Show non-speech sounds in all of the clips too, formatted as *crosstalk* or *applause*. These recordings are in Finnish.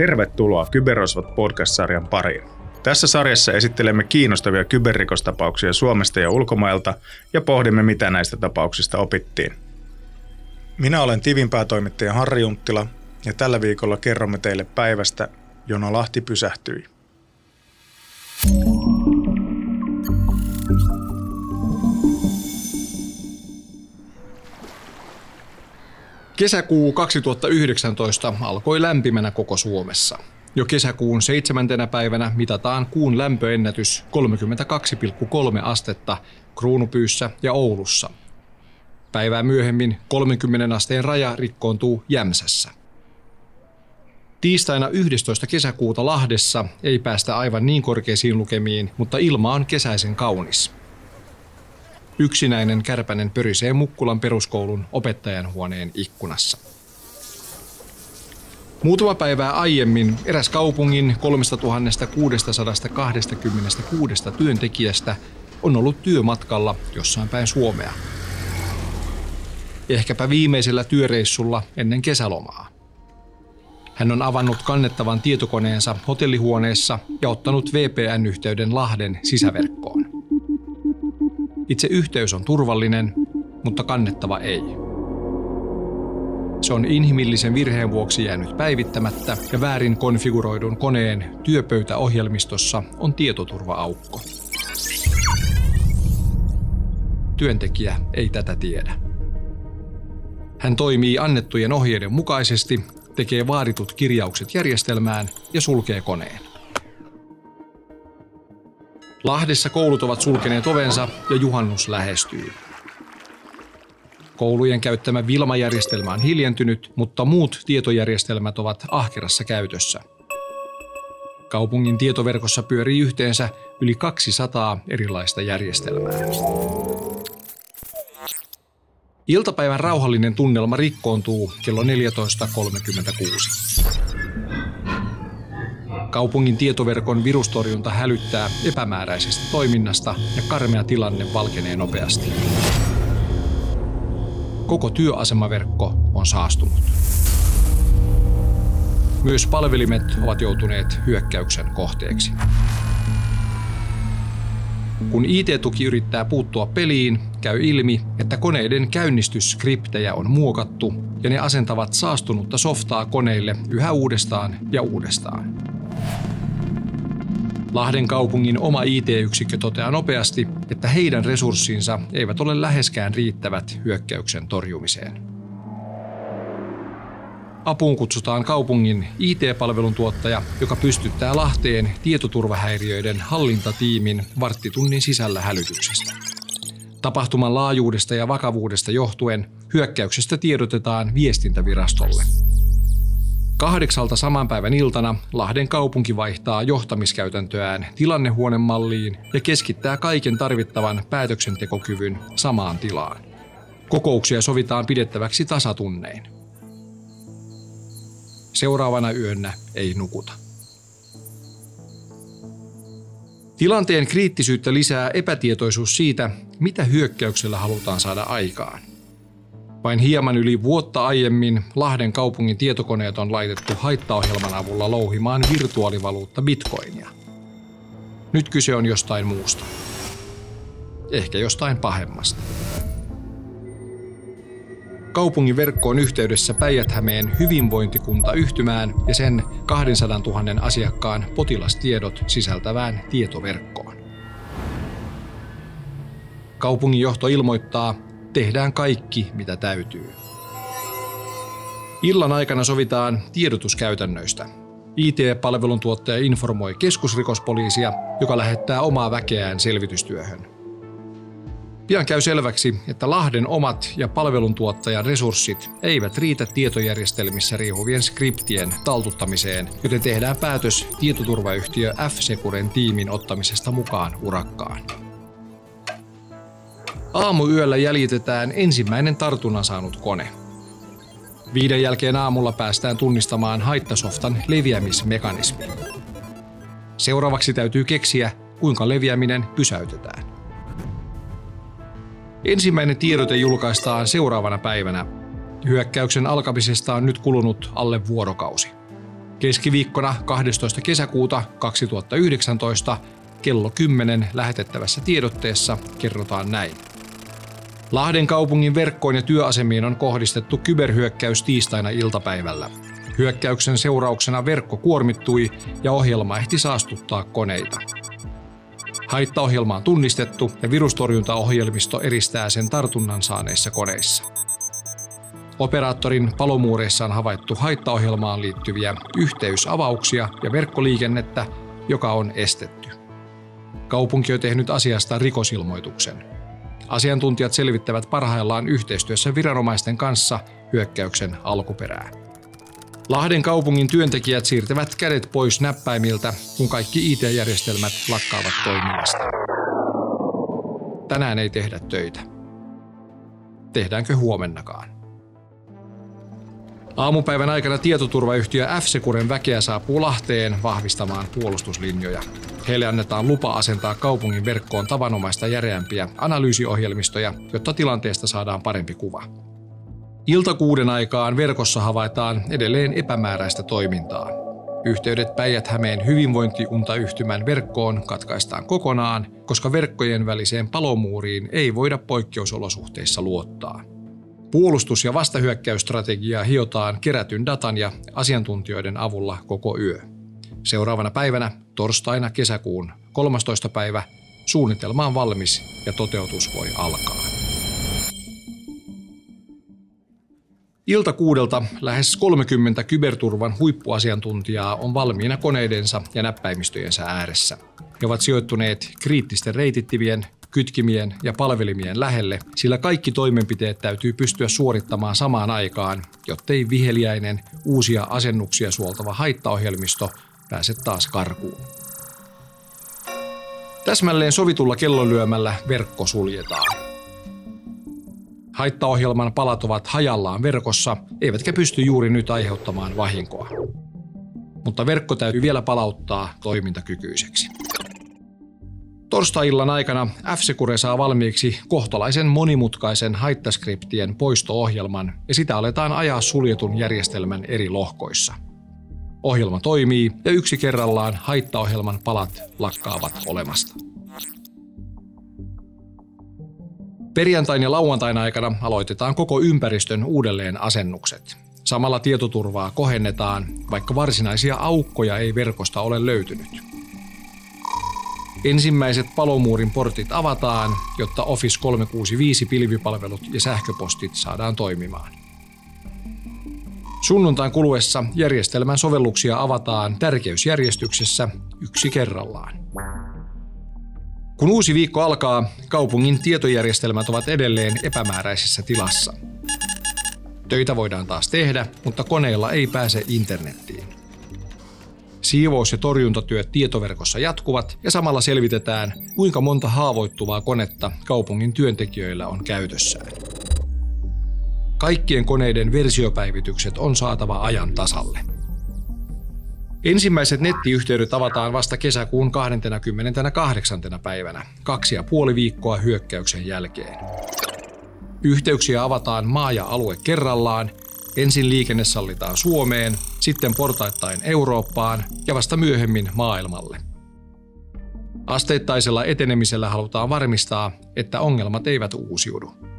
Tervetuloa Kyberosvat podcast-sarjan pariin. Tässä sarjassa esittelemme kiinnostavia kyberrikostapauksia Suomesta ja ulkomailta ja pohdimme, mitä näistä tapauksista opittiin. Minä olen Tivin päätoimittaja Harri Junttila ja tällä viikolla kerromme teille päivästä, jona Lahti pysähtyi. Kesäkuu 2019 alkoi lämpimänä koko Suomessa. Jo kesäkuun seitsemäntenä päivänä mitataan kuun lämpöennätys 32,3 astetta Kruunupyyssä ja Oulussa. Päivää myöhemmin 30 asteen raja rikkoontuu Jämsässä. Tiistaina 11. kesäkuuta Lahdessa ei päästä aivan niin korkeisiin lukemiin, mutta ilma on kesäisen kaunis. Yksinäinen kärpänen pörisee Mukkulan peruskoulun opettajan huoneen ikkunassa. Muutama päivää aiemmin eräs kaupungin 3626 työntekijästä on ollut työmatkalla jossain päin Suomea. Ehkäpä viimeisellä työreissulla ennen kesälomaa. Hän on avannut kannettavan tietokoneensa hotellihuoneessa ja ottanut VPN-yhteyden Lahden sisäverkkoon. Itse yhteys on turvallinen, mutta kannettava ei. Se on inhimillisen virheen vuoksi jäänyt päivittämättä ja väärin konfiguroidun koneen työpöytäohjelmistossa on tietoturvaaukko. Työntekijä ei tätä tiedä. Hän toimii annettujen ohjeiden mukaisesti, tekee vaaditut kirjaukset järjestelmään ja sulkee koneen. Lahdessa koulut ovat sulkeneet ovensa ja juhannus lähestyy. Koulujen käyttämä Vilma-järjestelmä on hiljentynyt, mutta muut tietojärjestelmät ovat ahkerassa käytössä. Kaupungin tietoverkossa pyörii yhteensä yli 200 erilaista järjestelmää. Iltapäivän rauhallinen tunnelma rikkoontuu kello 14.36. Kaupungin tietoverkon virustorjunta hälyttää epämääräisestä toiminnasta ja karmea tilanne valkenee nopeasti. Koko työasemaverkko on saastunut. Myös palvelimet ovat joutuneet hyökkäyksen kohteeksi. Kun IT-tuki yrittää puuttua peliin, käy ilmi, että koneiden käynnistysskriptejä on muokattu ja ne asentavat saastunutta softaa koneille yhä uudestaan ja uudestaan. Lahden kaupungin oma IT-yksikkö toteaa nopeasti, että heidän resurssinsa eivät ole läheskään riittävät hyökkäyksen torjumiseen. Apuun kutsutaan kaupungin IT-palvelun tuottaja, joka pystyttää Lahteen tietoturvahäiriöiden hallintatiimin varttitunnin sisällä hälytyksestä. Tapahtuman laajuudesta ja vakavuudesta johtuen hyökkäyksestä tiedotetaan viestintävirastolle. Kahdeksalta saman päivän iltana Lahden kaupunki vaihtaa johtamiskäytäntöään tilannehuonemalliin ja keskittää kaiken tarvittavan päätöksentekokyvyn samaan tilaan. Kokouksia sovitaan pidettäväksi tasatunnein. Seuraavana yönnä ei nukuta. Tilanteen kriittisyyttä lisää epätietoisuus siitä, mitä hyökkäyksellä halutaan saada aikaan. Vain hieman yli vuotta aiemmin Lahden kaupungin tietokoneet on laitettu haittaohjelman avulla louhimaan virtuaalivaluutta bitcoinia. Nyt kyse on jostain muusta. Ehkä jostain pahemmasta. Kaupungin verkkoon yhteydessä Päijät-Hämeen hyvinvointikunta yhtymään ja sen 200 000 asiakkaan potilastiedot sisältävään tietoverkkoon. Kaupungin johto ilmoittaa, tehdään kaikki, mitä täytyy. Illan aikana sovitaan tiedotuskäytännöistä. IT-palvelun tuottaja informoi keskusrikospoliisia, joka lähettää omaa väkeään selvitystyöhön. Pian käy selväksi, että Lahden omat ja palveluntuottajan resurssit eivät riitä tietojärjestelmissä riihuvien skriptien taltuttamiseen, joten tehdään päätös tietoturvayhtiö F-Securen tiimin ottamisesta mukaan urakkaan. Aamuyöllä jäljitetään ensimmäinen tartunnan saanut kone. Viiden jälkeen aamulla päästään tunnistamaan haittasoftan leviämismekanismi. Seuraavaksi täytyy keksiä, kuinka leviäminen pysäytetään. Ensimmäinen tiedote julkaistaan seuraavana päivänä. Hyökkäyksen alkamisesta on nyt kulunut alle vuorokausi. Keskiviikkona 12. kesäkuuta 2019 kello 10 lähetettävässä tiedotteessa kerrotaan näin. Lahden kaupungin verkkoon ja työasemiin on kohdistettu kyberhyökkäys tiistaina iltapäivällä. Hyökkäyksen seurauksena verkko kuormittui ja ohjelma ehti saastuttaa koneita. Haittaohjelma on tunnistettu ja virustorjuntaohjelmisto eristää sen tartunnan saaneissa koneissa. Operaattorin palomuureissa on havaittu haittaohjelmaan liittyviä yhteysavauksia ja verkkoliikennettä, joka on estetty. Kaupunki on tehnyt asiasta rikosilmoituksen. Asiantuntijat selvittävät parhaillaan yhteistyössä viranomaisten kanssa hyökkäyksen alkuperää. Lahden kaupungin työntekijät siirtävät kädet pois näppäimiltä, kun kaikki IT-järjestelmät lakkaavat toiminnasta. Tänään ei tehdä töitä. Tehdäänkö huomennakaan? Aamupäivän aikana tietoturvayhtiö F-Securen väkeä saapuu Lahteen vahvistamaan puolustuslinjoja. Heille annetaan lupa asentaa kaupungin verkkoon tavanomaista järeämpiä analyysiohjelmistoja, jotta tilanteesta saadaan parempi kuva. Iltakuuden aikaan verkossa havaitaan edelleen epämääräistä toimintaa. Yhteydet Päijät-Hämeen hyvinvointiuntayhtymän verkkoon katkaistaan kokonaan, koska verkkojen väliseen palomuuriin ei voida poikkeusolosuhteissa luottaa. Puolustus- ja vastahyökkäysstrategiaa hiotaan kerätyn datan ja asiantuntijoiden avulla koko yö. Seuraavana päivänä, torstaina kesäkuun 13. päivä, suunnitelma on valmis ja toteutus voi alkaa. Ilta kuudelta lähes 30 kyberturvan huippuasiantuntijaa on valmiina koneidensa ja näppäimistöjensä ääressä. He ovat sijoittuneet kriittisten reitittivien, kytkimien ja palvelimien lähelle, sillä kaikki toimenpiteet täytyy pystyä suorittamaan samaan aikaan, jottei viheliäinen uusia asennuksia suoltava haittaohjelmisto pääse taas karkuun. Täsmälleen sovitulla kellonlyömällä verkko suljetaan. Haittaohjelman palat ovat hajallaan verkossa, eivätkä pysty juuri nyt aiheuttamaan vahinkoa. Mutta verkko täytyy vielä palauttaa toimintakykyiseksi. Torstai-illan aikana F-Secure saa valmiiksi kohtalaisen monimutkaisen haittaskriptien poisto-ohjelman ja sitä aletaan ajaa suljetun järjestelmän eri lohkoissa. Ohjelma toimii ja yksi kerrallaan haittaohjelman palat lakkaavat olemasta. Perjantain ja lauantain aikana aloitetaan koko ympäristön uudelleen asennukset. Samalla tietoturvaa kohennetaan, vaikka varsinaisia aukkoja ei verkosta ole löytynyt. Ensimmäiset palomuurin portit avataan, jotta Office 365 pilvipalvelut ja sähköpostit saadaan toimimaan. Sunnuntain kuluessa järjestelmän sovelluksia avataan tärkeysjärjestyksessä yksi kerrallaan. Kun uusi viikko alkaa, kaupungin tietojärjestelmät ovat edelleen epämääräisessä tilassa. Töitä voidaan taas tehdä, mutta koneilla ei pääse internettiin. Siivous- ja torjuntatyöt tietoverkossa jatkuvat ja samalla selvitetään, kuinka monta haavoittuvaa konetta kaupungin työntekijöillä on käytössään. Kaikkien koneiden versiopäivitykset on saatava ajan tasalle. Ensimmäiset nettiyhteydet avataan vasta kesäkuun 28. päivänä, kaksi ja puoli viikkoa hyökkäyksen jälkeen. Yhteyksiä avataan maa ja alue kerrallaan, ensin liikenne sallitaan Suomeen, sitten portaittain Eurooppaan ja vasta myöhemmin maailmalle. Asteittaisella etenemisellä halutaan varmistaa, että ongelmat eivät uusiudu.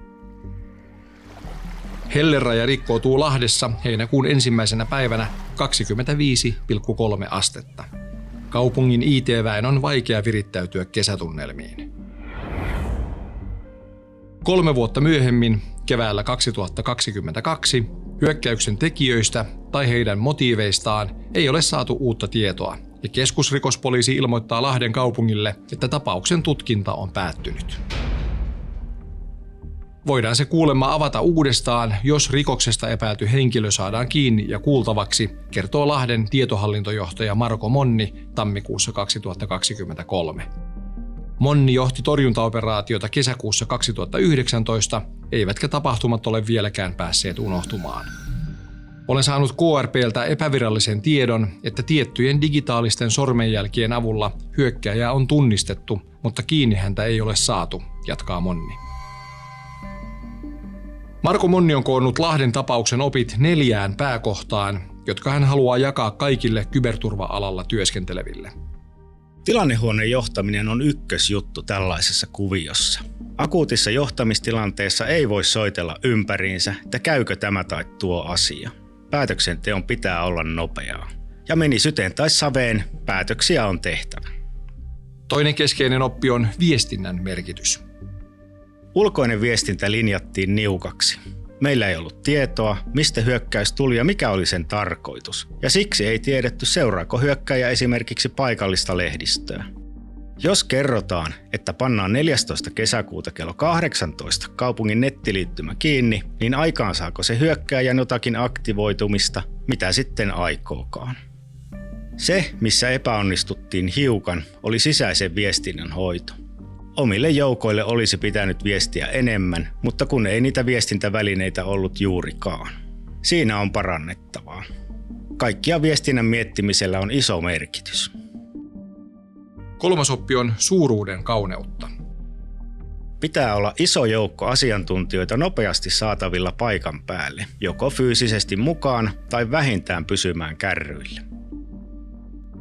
Helleraja rikkoutuu Lahdessa heinäkuun ensimmäisenä päivänä 25,3 astetta. Kaupungin IT-väen on vaikea virittäytyä kesätunnelmiin. Kolme vuotta myöhemmin, keväällä 2022, hyökkäyksen tekijöistä tai heidän motiiveistaan ei ole saatu uutta tietoa, ja keskusrikospoliisi ilmoittaa Lahden kaupungille, että tapauksen tutkinta on päättynyt. Voidaan se kuulemma avata uudestaan, jos rikoksesta epäilty henkilö saadaan kiinni ja kuultavaksi, kertoo Lahden tietohallintojohtaja Marko Monni tammikuussa 2023. Monni johti torjuntaoperaatiota kesäkuussa 2019, eivätkä tapahtumat ole vieläkään päässeet unohtumaan. Olen saanut KRPltä epävirallisen tiedon, että tiettyjen digitaalisten sormenjälkien avulla hyökkäjä on tunnistettu, mutta kiinni häntä ei ole saatu, jatkaa Monni. Marko Monni on koonnut Lahden tapauksen opit neljään pääkohtaan, jotka hän haluaa jakaa kaikille kyberturva-alalla työskenteleville. Tilannehuoneen johtaminen on ykkösjuttu tällaisessa kuviossa. Akuutissa johtamistilanteessa ei voi soitella ympäriinsä, että käykö tämä tai tuo asia. Päätöksenteon pitää olla nopeaa. Ja meni syteen tai saveen, päätöksiä on tehtävä. Toinen keskeinen oppi on viestinnän merkitys. Ulkoinen viestintä linjattiin niukaksi. Meillä ei ollut tietoa, mistä hyökkäys tuli ja mikä oli sen tarkoitus. Ja siksi ei tiedetty, seuraako hyökkäjä esimerkiksi paikallista lehdistöä. Jos kerrotaan, että pannaan 14. kesäkuuta kello 18 kaupungin nettiliittymä kiinni, niin aikaan saako se hyökkääjän jotakin aktivoitumista, mitä sitten aikookaan. Se, missä epäonnistuttiin hiukan, oli sisäisen viestinnän hoito. Omille joukoille olisi pitänyt viestiä enemmän, mutta kun ei niitä viestintävälineitä ollut juurikaan. Siinä on parannettavaa. Kaikkia viestinnän miettimisellä on iso merkitys. Kolmas oppi on suuruuden kauneutta. Pitää olla iso joukko asiantuntijoita nopeasti saatavilla paikan päälle, joko fyysisesti mukaan tai vähintään pysymään kärryillä.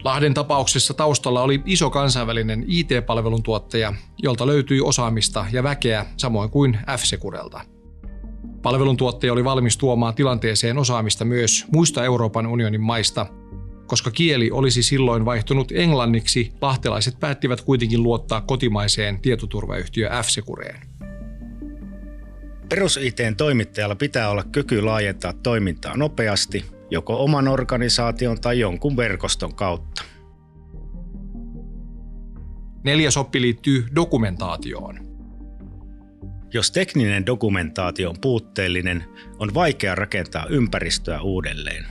Lahden tapauksessa taustalla oli iso kansainvälinen IT-palvelun tuottaja, jolta löytyi osaamista ja väkeä samoin kuin F-Securelta. Palveluntuottaja oli valmis tuomaan tilanteeseen osaamista myös muista Euroopan unionin maista, koska kieli olisi silloin vaihtunut englanniksi, lahtelaiset päättivät kuitenkin luottaa kotimaiseen tietoturvayhtiö F-Secureen. Perus ITn toimittajalla pitää olla kyky laajentaa toimintaa nopeasti joko oman organisaation tai jonkun verkoston kautta. Neljäs oppi liittyy dokumentaatioon. Jos tekninen dokumentaatio on puutteellinen, on vaikea rakentaa ympäristöä uudelleen.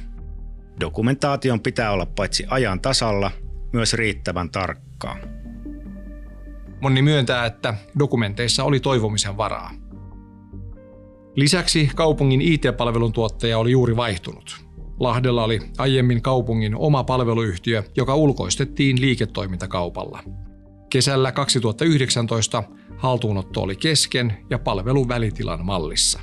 Dokumentaation pitää olla paitsi ajan tasalla, myös riittävän tarkkaa. Monni myöntää, että dokumenteissa oli toivomisen varaa. Lisäksi kaupungin IT-palvelun tuottaja oli juuri vaihtunut. Lahdella oli aiemmin kaupungin oma palveluyhtiö, joka ulkoistettiin liiketoimintakaupalla. Kesällä 2019 haltuunotto oli kesken ja palvelu välitilan mallissa.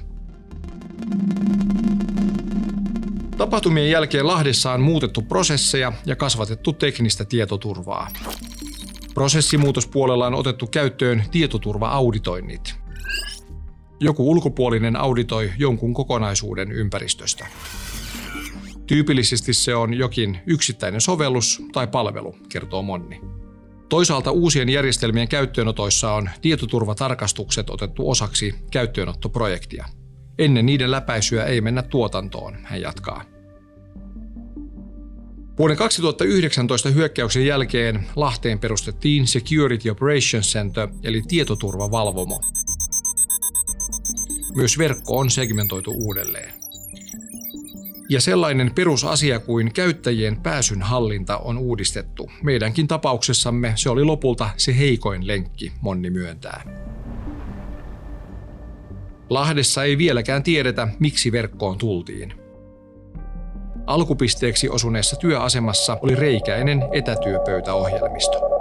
Tapahtumien jälkeen Lahdessa on muutettu prosesseja ja kasvatettu teknistä tietoturvaa. Prosessimuutospuolella on otettu käyttöön tietoturva-auditoinnit. Joku ulkopuolinen auditoi jonkun kokonaisuuden ympäristöstä. Tyypillisesti se on jokin yksittäinen sovellus tai palvelu, kertoo Monni. Toisaalta uusien järjestelmien käyttöönotoissa on tietoturvatarkastukset otettu osaksi käyttöönottoprojektia. Ennen niiden läpäisyä ei mennä tuotantoon, hän jatkaa. Vuoden 2019 hyökkäyksen jälkeen Lahteen perustettiin Security Operations Center eli tietoturvavalvomo. Myös verkko on segmentoitu uudelleen. Ja sellainen perusasia kuin käyttäjien pääsyn hallinta on uudistettu. Meidänkin tapauksessamme se oli lopulta se heikoin lenkki, Monni myöntää. Lahdessa ei vieläkään tiedetä, miksi verkkoon tultiin. Alkupisteeksi osuneessa työasemassa oli reikäinen etätyöpöytäohjelmisto.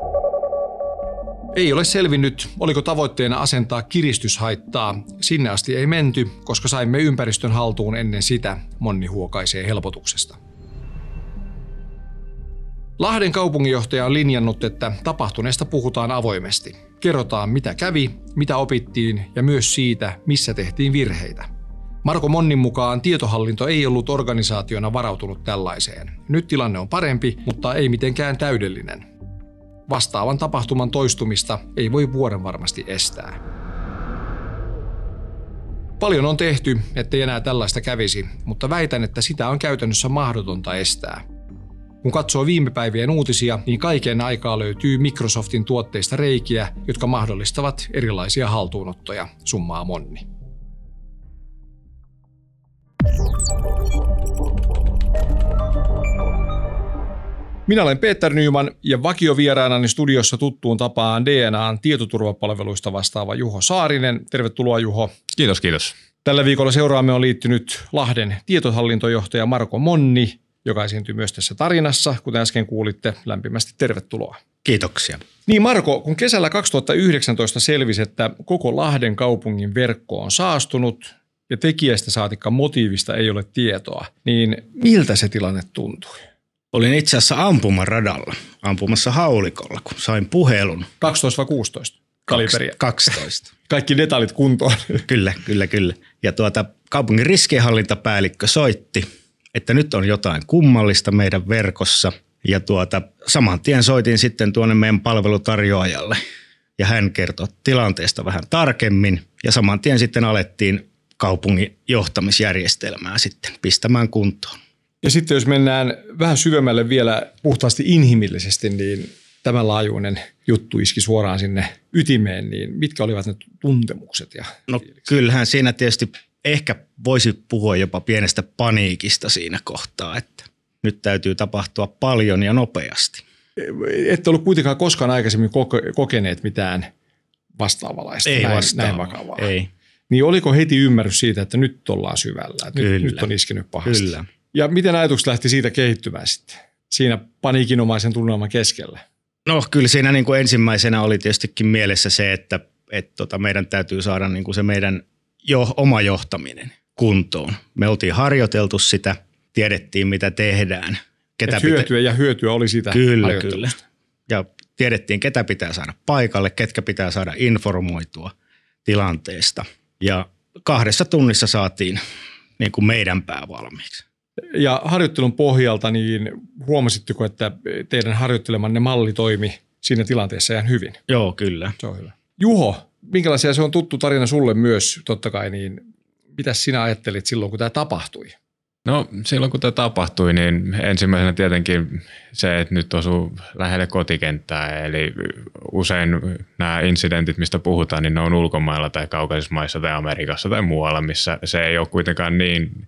Ei ole selvinnyt, oliko tavoitteena asentaa kiristyshaittaa. Sinne asti ei menty, koska saimme ympäristön haltuun ennen sitä, Monni huokaisee helpotuksesta. Lahden kaupunginjohtaja on linjannut, että tapahtuneesta puhutaan avoimesti. Kerrotaan mitä kävi, mitä opittiin ja myös siitä, missä tehtiin virheitä. Marko Monnin mukaan tietohallinto ei ollut organisaationa varautunut tällaiseen. Nyt tilanne on parempi, mutta ei mitenkään täydellinen. Vastaavan tapahtuman toistumista ei voi vuoden varmasti estää. Paljon on tehty, ettei enää tällaista kävisi, mutta väitän, että sitä on käytännössä mahdotonta estää. Kun katsoo viime päivien uutisia, niin kaiken aikaa löytyy Microsoftin tuotteista reikiä, jotka mahdollistavat erilaisia haltuunottoja, summaa Monni. Minä olen Peter Nyman ja vakiovieraanani studiossa tuttuun tapaan DNAn tietoturvapalveluista vastaava Juho Saarinen. Tervetuloa Juho. Kiitos, kiitos. Tällä viikolla seuraamme on liittynyt Lahden tietohallintojohtaja Marko Monni, joka esiintyy myös tässä tarinassa, kuten äsken kuulitte. Lämpimästi tervetuloa. Kiitoksia. Niin Marko, kun kesällä 2019 selvisi, että koko Lahden kaupungin verkko on saastunut, ja tekijästä saatikka motiivista ei ole tietoa, niin miltä se tilanne tuntui? Olin itse asiassa ampumaradalla, ampumassa haulikolla, kun sain puhelun. 12 vai 16 kaliberia? 12. *laughs* Kaikki detaljit kuntoon. *laughs* kyllä, kyllä, kyllä. Ja tuota, kaupungin riskienhallintapäällikkö soitti, että nyt on jotain kummallista meidän verkossa. Ja tuota, saman tien soitin sitten tuonne meidän palvelutarjoajalle. Ja hän kertoi tilanteesta vähän tarkemmin. Ja saman tien sitten alettiin kaupungin johtamisjärjestelmää sitten pistämään kuntoon. Ja sitten jos mennään vähän syvemmälle vielä puhtaasti inhimillisesti, niin tämä laajuinen juttu iski suoraan sinne ytimeen, niin mitkä olivat ne tuntemukset? Ja no kyllähän siinä tietysti ehkä voisi puhua jopa pienestä paniikista siinä kohtaa, että nyt täytyy tapahtua paljon ja nopeasti. Ette ollut kuitenkaan koskaan aikaisemmin kokeneet mitään vastaavalaista, ei näin, vastaava. näin vakavaa. Ei. Niin oliko heti ymmärrys siitä, että nyt ollaan syvällä, että nyt, nyt on iskenyt pahasti? Kyllä. Ja miten ajatukset lähti siitä kehittymään sitten, siinä paniikinomaisen tunnelman keskellä? No kyllä siinä niin kuin ensimmäisenä oli tietystikin mielessä se, että, että tota meidän täytyy saada niin kuin se meidän jo, oma johtaminen kuntoon. Me oltiin harjoiteltu sitä, tiedettiin mitä tehdään. Ketä pitä... hyötyä ja hyötyä oli sitä Kyllä, kyllä. Ja tiedettiin, ketä pitää saada paikalle, ketkä pitää saada informoitua tilanteesta. Ja kahdessa tunnissa saatiin niin kuin meidän pää valmiiksi. Ja harjoittelun pohjalta, niin huomasitteko, että teidän harjoittelemanne malli toimi siinä tilanteessa ihan hyvin? Joo, kyllä. Se on hyvä. Juho, minkälaisia se on tuttu tarina sulle myös totta kai, niin mitä sinä ajattelit silloin, kun tämä tapahtui? No silloin kun tämä tapahtui, niin ensimmäisenä tietenkin se, että nyt osuu lähelle kotikenttää. Eli usein nämä incidentit, mistä puhutaan, niin ne on ulkomailla tai kaukaisissa maissa tai Amerikassa tai muualla, missä se ei ole kuitenkaan niin,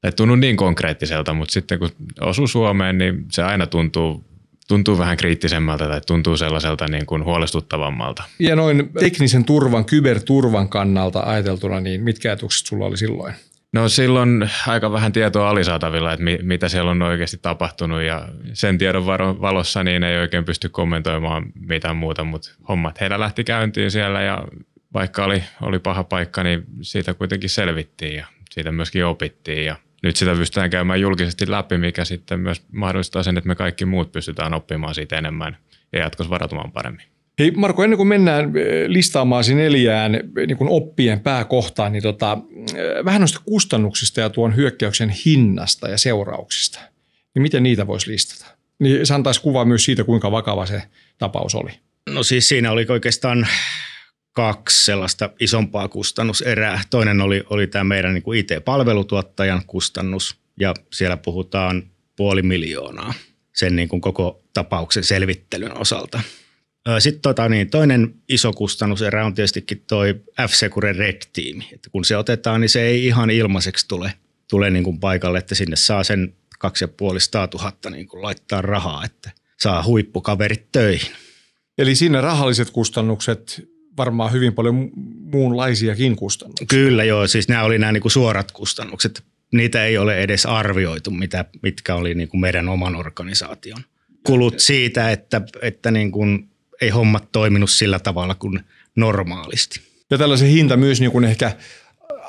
tai tunnu niin konkreettiselta, mutta sitten kun osuu Suomeen, niin se aina tuntuu tuntuu vähän kriittisemmältä tai tuntuu sellaiselta niin kuin huolestuttavammalta. Ja noin teknisen turvan, kyberturvan kannalta ajateltuna, niin mitkä ajatukset sulla oli silloin? No silloin aika vähän tietoa oli saatavilla, että mi- mitä siellä on oikeasti tapahtunut ja sen tiedon valossa niin ei oikein pysty kommentoimaan mitään muuta, mutta hommat heillä lähti käyntiin siellä ja vaikka oli, oli paha paikka, niin siitä kuitenkin selvittiin ja siitä myöskin opittiin ja nyt sitä pystytään käymään julkisesti läpi, mikä sitten myös mahdollistaa sen, että me kaikki muut pystytään oppimaan siitä enemmän ja jatkossa varautumaan paremmin. Hei Marko, ennen kuin mennään eh, listaamaan neljään eh, niin kuin oppien pääkohtaan, niin tota, eh, vähän noista kustannuksista ja tuon hyökkäyksen hinnasta ja seurauksista. Niin miten niitä voisi listata? Niin se antaisi kuvaa myös siitä, kuinka vakava se tapaus oli. No siis siinä oli oikeastaan kaksi sellaista isompaa kustannuserää. Toinen oli, oli tämä meidän niin kuin IT-palvelutuottajan kustannus ja siellä puhutaan puoli miljoonaa sen niin kuin koko tapauksen selvittelyn osalta. Sitten tota, niin, toinen iso kustannuserä on tietystikin toi F-Secure Red-tiimi. Että kun se otetaan, niin se ei ihan ilmaiseksi tule, tule niin kuin paikalle, että sinne saa sen 2500 tuhatta niin kuin laittaa rahaa, että saa huippukaverit töihin. Eli siinä rahalliset kustannukset varmaan hyvin paljon muunlaisiakin kustannuksia. Kyllä joo, siis nämä oli nämä niin kuin suorat kustannukset. Niitä ei ole edes arvioitu, mitä, mitkä oli niin kuin meidän oman organisaation kulut siitä, että, että niin kuin ei hommat toiminut sillä tavalla kuin normaalisti. Ja tällaisen hinta myös niin kuin ehkä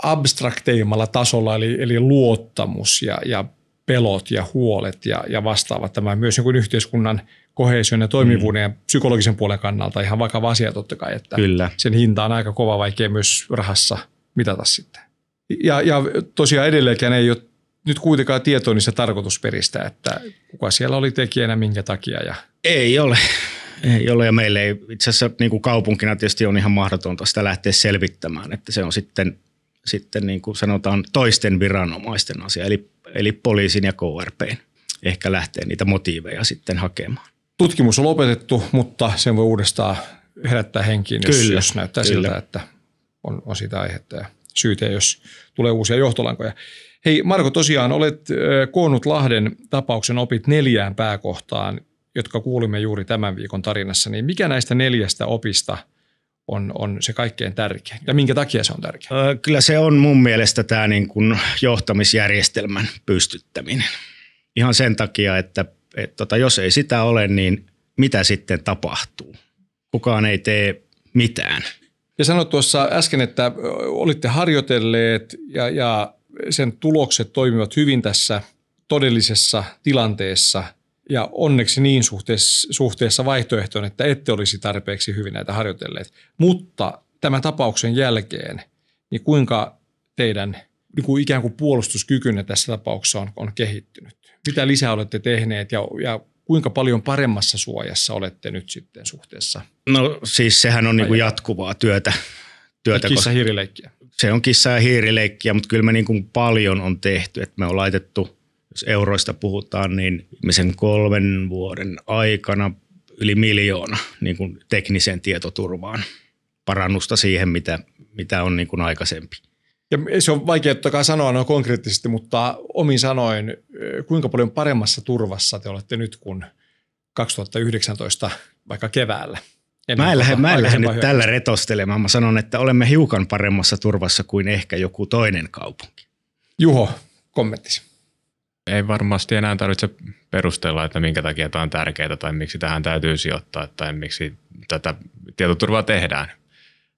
abstrakteimmalla tasolla, eli, eli luottamus ja, ja pelot ja huolet ja, ja vastaavat. Tämä myös niin kuin yhteiskunnan kohesion ja toimivuuden mm. ja psykologisen puolen kannalta ihan vakava asia totta kai, että Kyllä. sen hinta on aika kova, vaikea myös rahassa mitata sitten. Ja, ja tosiaan edelleenkään ei ole nyt kuitenkaan tietoa niistä tarkoitusperistä, että kuka siellä oli tekijänä, minkä takia. Ja... Ei ole. Ei ole ja meille ei itse asiassa niin kuin kaupunkina tietysti on ihan mahdotonta sitä lähteä selvittämään, että se on sitten, sitten niin kuin sanotaan toisten viranomaisten asia, eli, eli poliisin ja KRP ehkä lähtee niitä motiiveja sitten hakemaan. Tutkimus on lopetettu, mutta sen voi uudestaan herättää henkiin, jos, Kyllä. jos näyttää Kyllä. siltä, että on, on sitä aihetta ja syytä, jos tulee uusia johtolankoja. Hei Marko, tosiaan olet koonnut Lahden tapauksen opit neljään pääkohtaan, jotka kuulimme juuri tämän viikon tarinassa. Niin mikä näistä neljästä opista on, on se kaikkein tärkein ja minkä takia se on tärkeä? Kyllä se on mun mielestä tämä niin kuin johtamisjärjestelmän pystyttäminen. Ihan sen takia, että, että tota, jos ei sitä ole, niin mitä sitten tapahtuu? Kukaan ei tee mitään. Ja sanoit tuossa äsken, että olitte harjoitelleet ja, ja sen tulokset toimivat hyvin tässä todellisessa tilanteessa ja onneksi niin suhteessa, suhteessa vaihtoehtoon, että ette olisi tarpeeksi hyvin näitä harjoitelleet. Mutta tämän tapauksen jälkeen, niin kuinka teidän niin kuin ikään kuin puolustuskykynne tässä tapauksessa on, on kehittynyt? Mitä lisää olette tehneet ja, ja kuinka paljon paremmassa suojassa olette nyt sitten suhteessa? No siis sehän on niin kuin jatkuvaa työtä. työtä kissa hiirileikkiä. Se on kissa ja hiirileikkiä, mutta kyllä me niin kuin paljon on tehty. että me on laitettu, jos euroista puhutaan, niin sen kolmen vuoden aikana yli miljoona niin kuin tekniseen tietoturvaan parannusta siihen, mitä, mitä on niin kuin aikaisempi. Ja se on vaikea totta sanoa noin konkreettisesti, mutta omin sanoin, kuinka paljon paremmassa turvassa te olette nyt kuin 2019 vaikka keväällä? Mä en lähde, mä en lähde nyt tällä retostelemaan. Mä sanon, että olemme hiukan paremmassa turvassa kuin ehkä joku toinen kaupunki. Juho, kommenttisi. Ei varmasti enää tarvitse perustella, että minkä takia tämä on tärkeää tai miksi tähän täytyy sijoittaa tai miksi tätä tietoturvaa tehdään.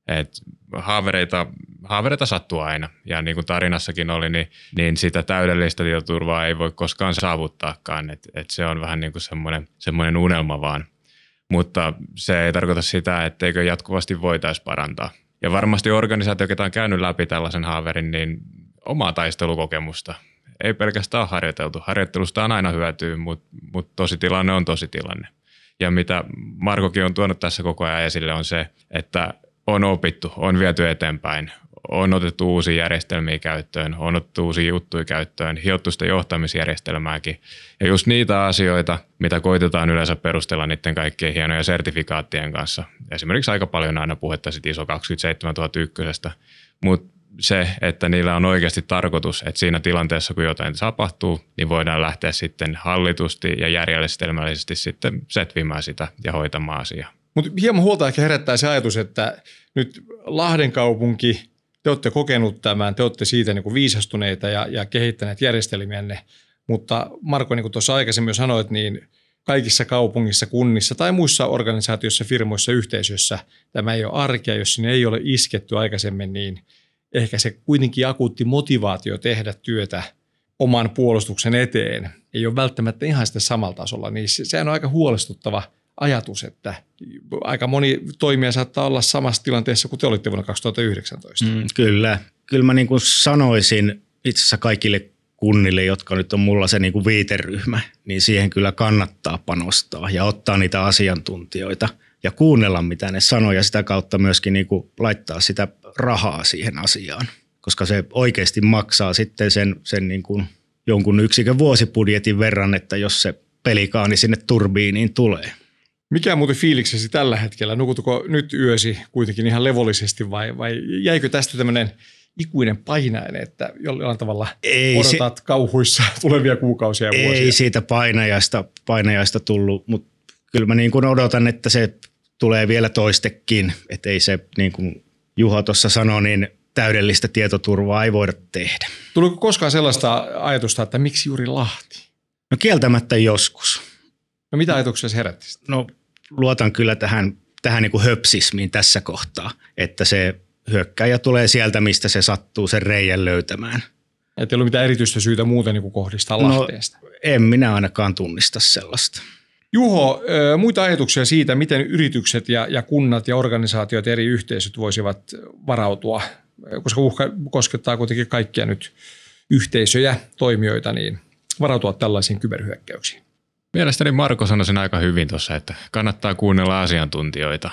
Et haavereita, haavereita sattuu aina ja niin kuin tarinassakin oli, niin, niin sitä täydellistä tietoturvaa ei voi koskaan saavuttaakaan. Et, et se on vähän niin kuin semmoinen, semmoinen unelma vaan. Mutta se ei tarkoita sitä, etteikö jatkuvasti voitaisiin parantaa. Ja varmasti organisaatio, joka on käynyt läpi tällaisen haaverin, niin omaa taistelukokemusta. Ei pelkästään harjoiteltu. Harjoittelusta on aina hyötyä, mutta, mutta tositilanne on tositilanne. Ja mitä Markokin on tuonut tässä koko ajan esille on se, että on opittu, on viety eteenpäin, on otettu uusia järjestelmiä käyttöön, on otettu uusia juttuja käyttöön, hiottu sitä johtamisjärjestelmääkin. Ja just niitä asioita, mitä koitetaan yleensä perustella niiden kaikkien hienojen sertifikaattien kanssa. Esimerkiksi aika paljon aina puhetta sit ISO 27001, mutta se, että niillä on oikeasti tarkoitus, että siinä tilanteessa, kun jotain tapahtuu, niin voidaan lähteä sitten hallitusti ja järjestelmällisesti sitten setvimään sitä ja hoitamaan asiaa. Mutta hieman huolta ehkä herättää se ajatus, että nyt Lahden kaupunki, te olette kokenut tämän, te olette siitä niin kuin viisastuneita ja, ja kehittäneet järjestelmiänne, mutta Marko, niin kuin tuossa aikaisemmin jo sanoit, niin kaikissa kaupungissa, kunnissa tai muissa organisaatioissa, firmoissa, yhteisöissä tämä ei ole arkea, jos sinne ei ole isketty aikaisemmin, niin ehkä se kuitenkin akuutti motivaatio tehdä työtä oman puolustuksen eteen ei ole välttämättä ihan sitä samalla tasolla, niin se, sehän on aika huolestuttava – ajatus, että aika moni toimija saattaa olla samassa tilanteessa kuin te olitte vuonna 2019. Mm, kyllä. Kyllä mä niin kuin sanoisin itse asiassa kaikille kunnille, jotka nyt on mulla se niin kuin viiteryhmä, niin siihen kyllä kannattaa panostaa ja ottaa niitä asiantuntijoita ja kuunnella, mitä ne sanoo ja sitä kautta myöskin niin kuin laittaa sitä rahaa siihen asiaan, koska se oikeasti maksaa sitten sen, sen niin kuin jonkun yksikön vuosibudjetin verran, että jos se pelikaani sinne turbiiniin tulee. Mikä muuten fiiliksesi tällä hetkellä? Nukutuko nyt yösi kuitenkin ihan levollisesti vai, vai jäikö tästä tämmöinen ikuinen painainen, että jollain tavalla ei odotat se, kauhuissa *laughs* tulevia kuukausia ja vuosia? Ei siitä painajasta, painajasta tullut, mutta kyllä mä niin kuin odotan, että se tulee vielä toistekin, että ei se niin kuin Juha tuossa sanoi, niin täydellistä tietoturvaa ei voida tehdä. Tuliko koskaan sellaista ajatusta, että miksi juuri Lahti? No kieltämättä joskus. No mitä ajatuksia se herätti? No luotan kyllä tähän, tähän niin kuin höpsismiin tässä kohtaa, että se hyökkäjä tulee sieltä, mistä se sattuu sen reijän löytämään. Että ei ole mitään erityistä syytä muuten niin kohdistaa no, Lahteesta. En minä ainakaan tunnista sellaista. Juho, muita ajatuksia siitä, miten yritykset ja, ja kunnat ja organisaatiot ja eri yhteisöt voisivat varautua, koska uhka koskettaa kuitenkin kaikkia nyt yhteisöjä, toimijoita, niin varautua tällaisiin kyberhyökkäyksiin? Mielestäni Marko sanoi sen aika hyvin tuossa, että kannattaa kuunnella asiantuntijoita.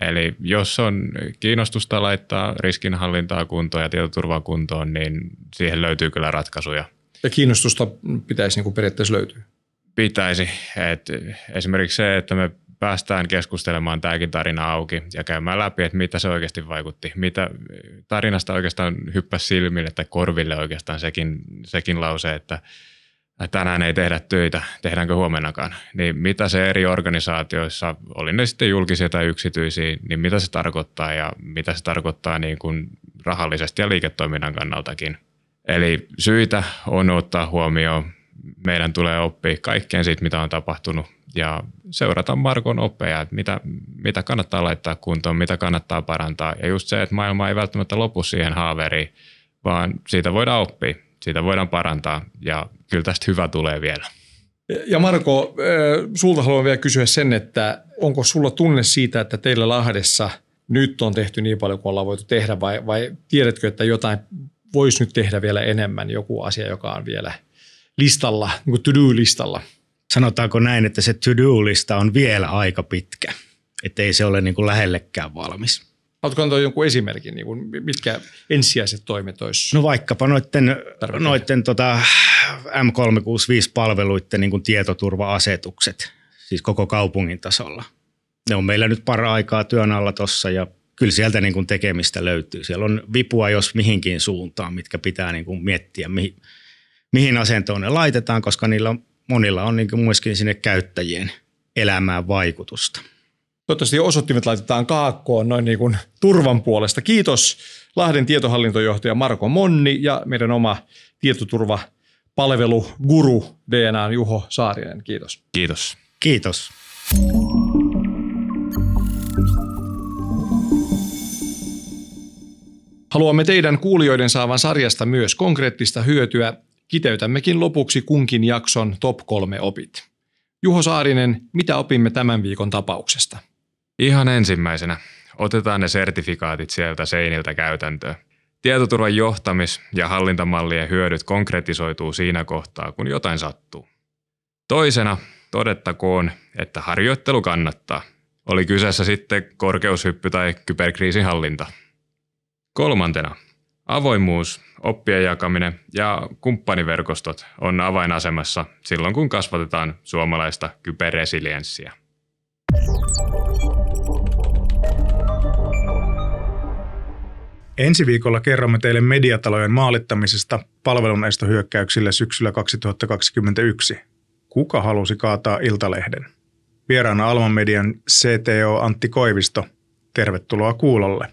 Eli jos on kiinnostusta laittaa riskinhallintaa kuntoon ja tietoturvaa kuntoon, niin siihen löytyy kyllä ratkaisuja. Ja kiinnostusta pitäisi niin kuin periaatteessa löytyä? Pitäisi. Et esimerkiksi se, että me päästään keskustelemaan tämäkin tarina auki ja käymään läpi, että mitä se oikeasti vaikutti. Mitä tarinasta oikeastaan hyppäsi silmille tai korville oikeastaan sekin, sekin lause, että – tänään ei tehdä töitä, tehdäänkö huomennakaan, niin mitä se eri organisaatioissa, oli ne sitten julkisia tai yksityisiä, niin mitä se tarkoittaa ja mitä se tarkoittaa niin kuin rahallisesti ja liiketoiminnan kannaltakin. Eli syitä on ottaa huomioon, meidän tulee oppia kaikkeen siitä, mitä on tapahtunut ja seurata Markon oppeja, että mitä, mitä kannattaa laittaa kuntoon, mitä kannattaa parantaa. Ja just se, että maailma ei välttämättä lopu siihen haaveriin, vaan siitä voidaan oppia, siitä voidaan parantaa ja kyllä tästä hyvä tulee vielä. Ja Marko, sulta haluan vielä kysyä sen, että onko sulla tunne siitä, että teillä Lahdessa nyt on tehty niin paljon kuin ollaan voitu tehdä vai, vai tiedätkö, että jotain voisi nyt tehdä vielä enemmän, joku asia, joka on vielä listalla, niin kuin to-do-listalla? Sanotaanko näin, että se to-do-lista on vielä aika pitkä, ettei se ole niin kuin lähellekään valmis. Haluatko antaa jonkun esimerkin, niin kuin mitkä ensisijaiset toimet olisi? No vaikkapa noiden, noiden tota M365-palveluiden niin kuin tietoturva-asetukset, siis koko kaupungin tasolla. Ne on meillä nyt para aikaa työn alla tuossa ja kyllä sieltä niin kuin tekemistä löytyy. Siellä on vipua jos mihinkin suuntaan, mitkä pitää niin kuin miettiä, mihin, mihin asentoon ne laitetaan, koska niillä on, monilla on niin kuin myöskin sinne käyttäjien elämään vaikutusta. Toivottavasti osoittimet laitetaan kaakkoon noin niin kuin turvan puolesta. Kiitos Lahden tietohallintojohtaja Marko Monni ja meidän oma tietoturvapalvelu guru DNA Juho Saarinen. Kiitos. Kiitos. Kiitos. Haluamme teidän kuulijoiden saavan sarjasta myös konkreettista hyötyä. Kiteytämmekin lopuksi kunkin jakson top kolme opit. Juho Saarinen, mitä opimme tämän viikon tapauksesta? Ihan ensimmäisenä otetaan ne sertifikaatit sieltä seiniltä käytäntöön. Tietoturvan johtamis- ja hallintamallien hyödyt konkretisoituu siinä kohtaa, kun jotain sattuu. Toisena todettakoon, että harjoittelu kannattaa. Oli kyseessä sitten korkeushyppy tai kyberkriisin hallinta. Kolmantena, avoimuus, oppien jakaminen ja kumppaniverkostot on avainasemassa silloin, kun kasvatetaan suomalaista kyberresilienssiä. Ensi viikolla kerromme teille mediatalojen maalittamisesta palvelunestohyökkäyksille syksyllä 2021. Kuka halusi kaataa Iltalehden? Vieraana Alman Median CTO Antti Koivisto. Tervetuloa kuulolle.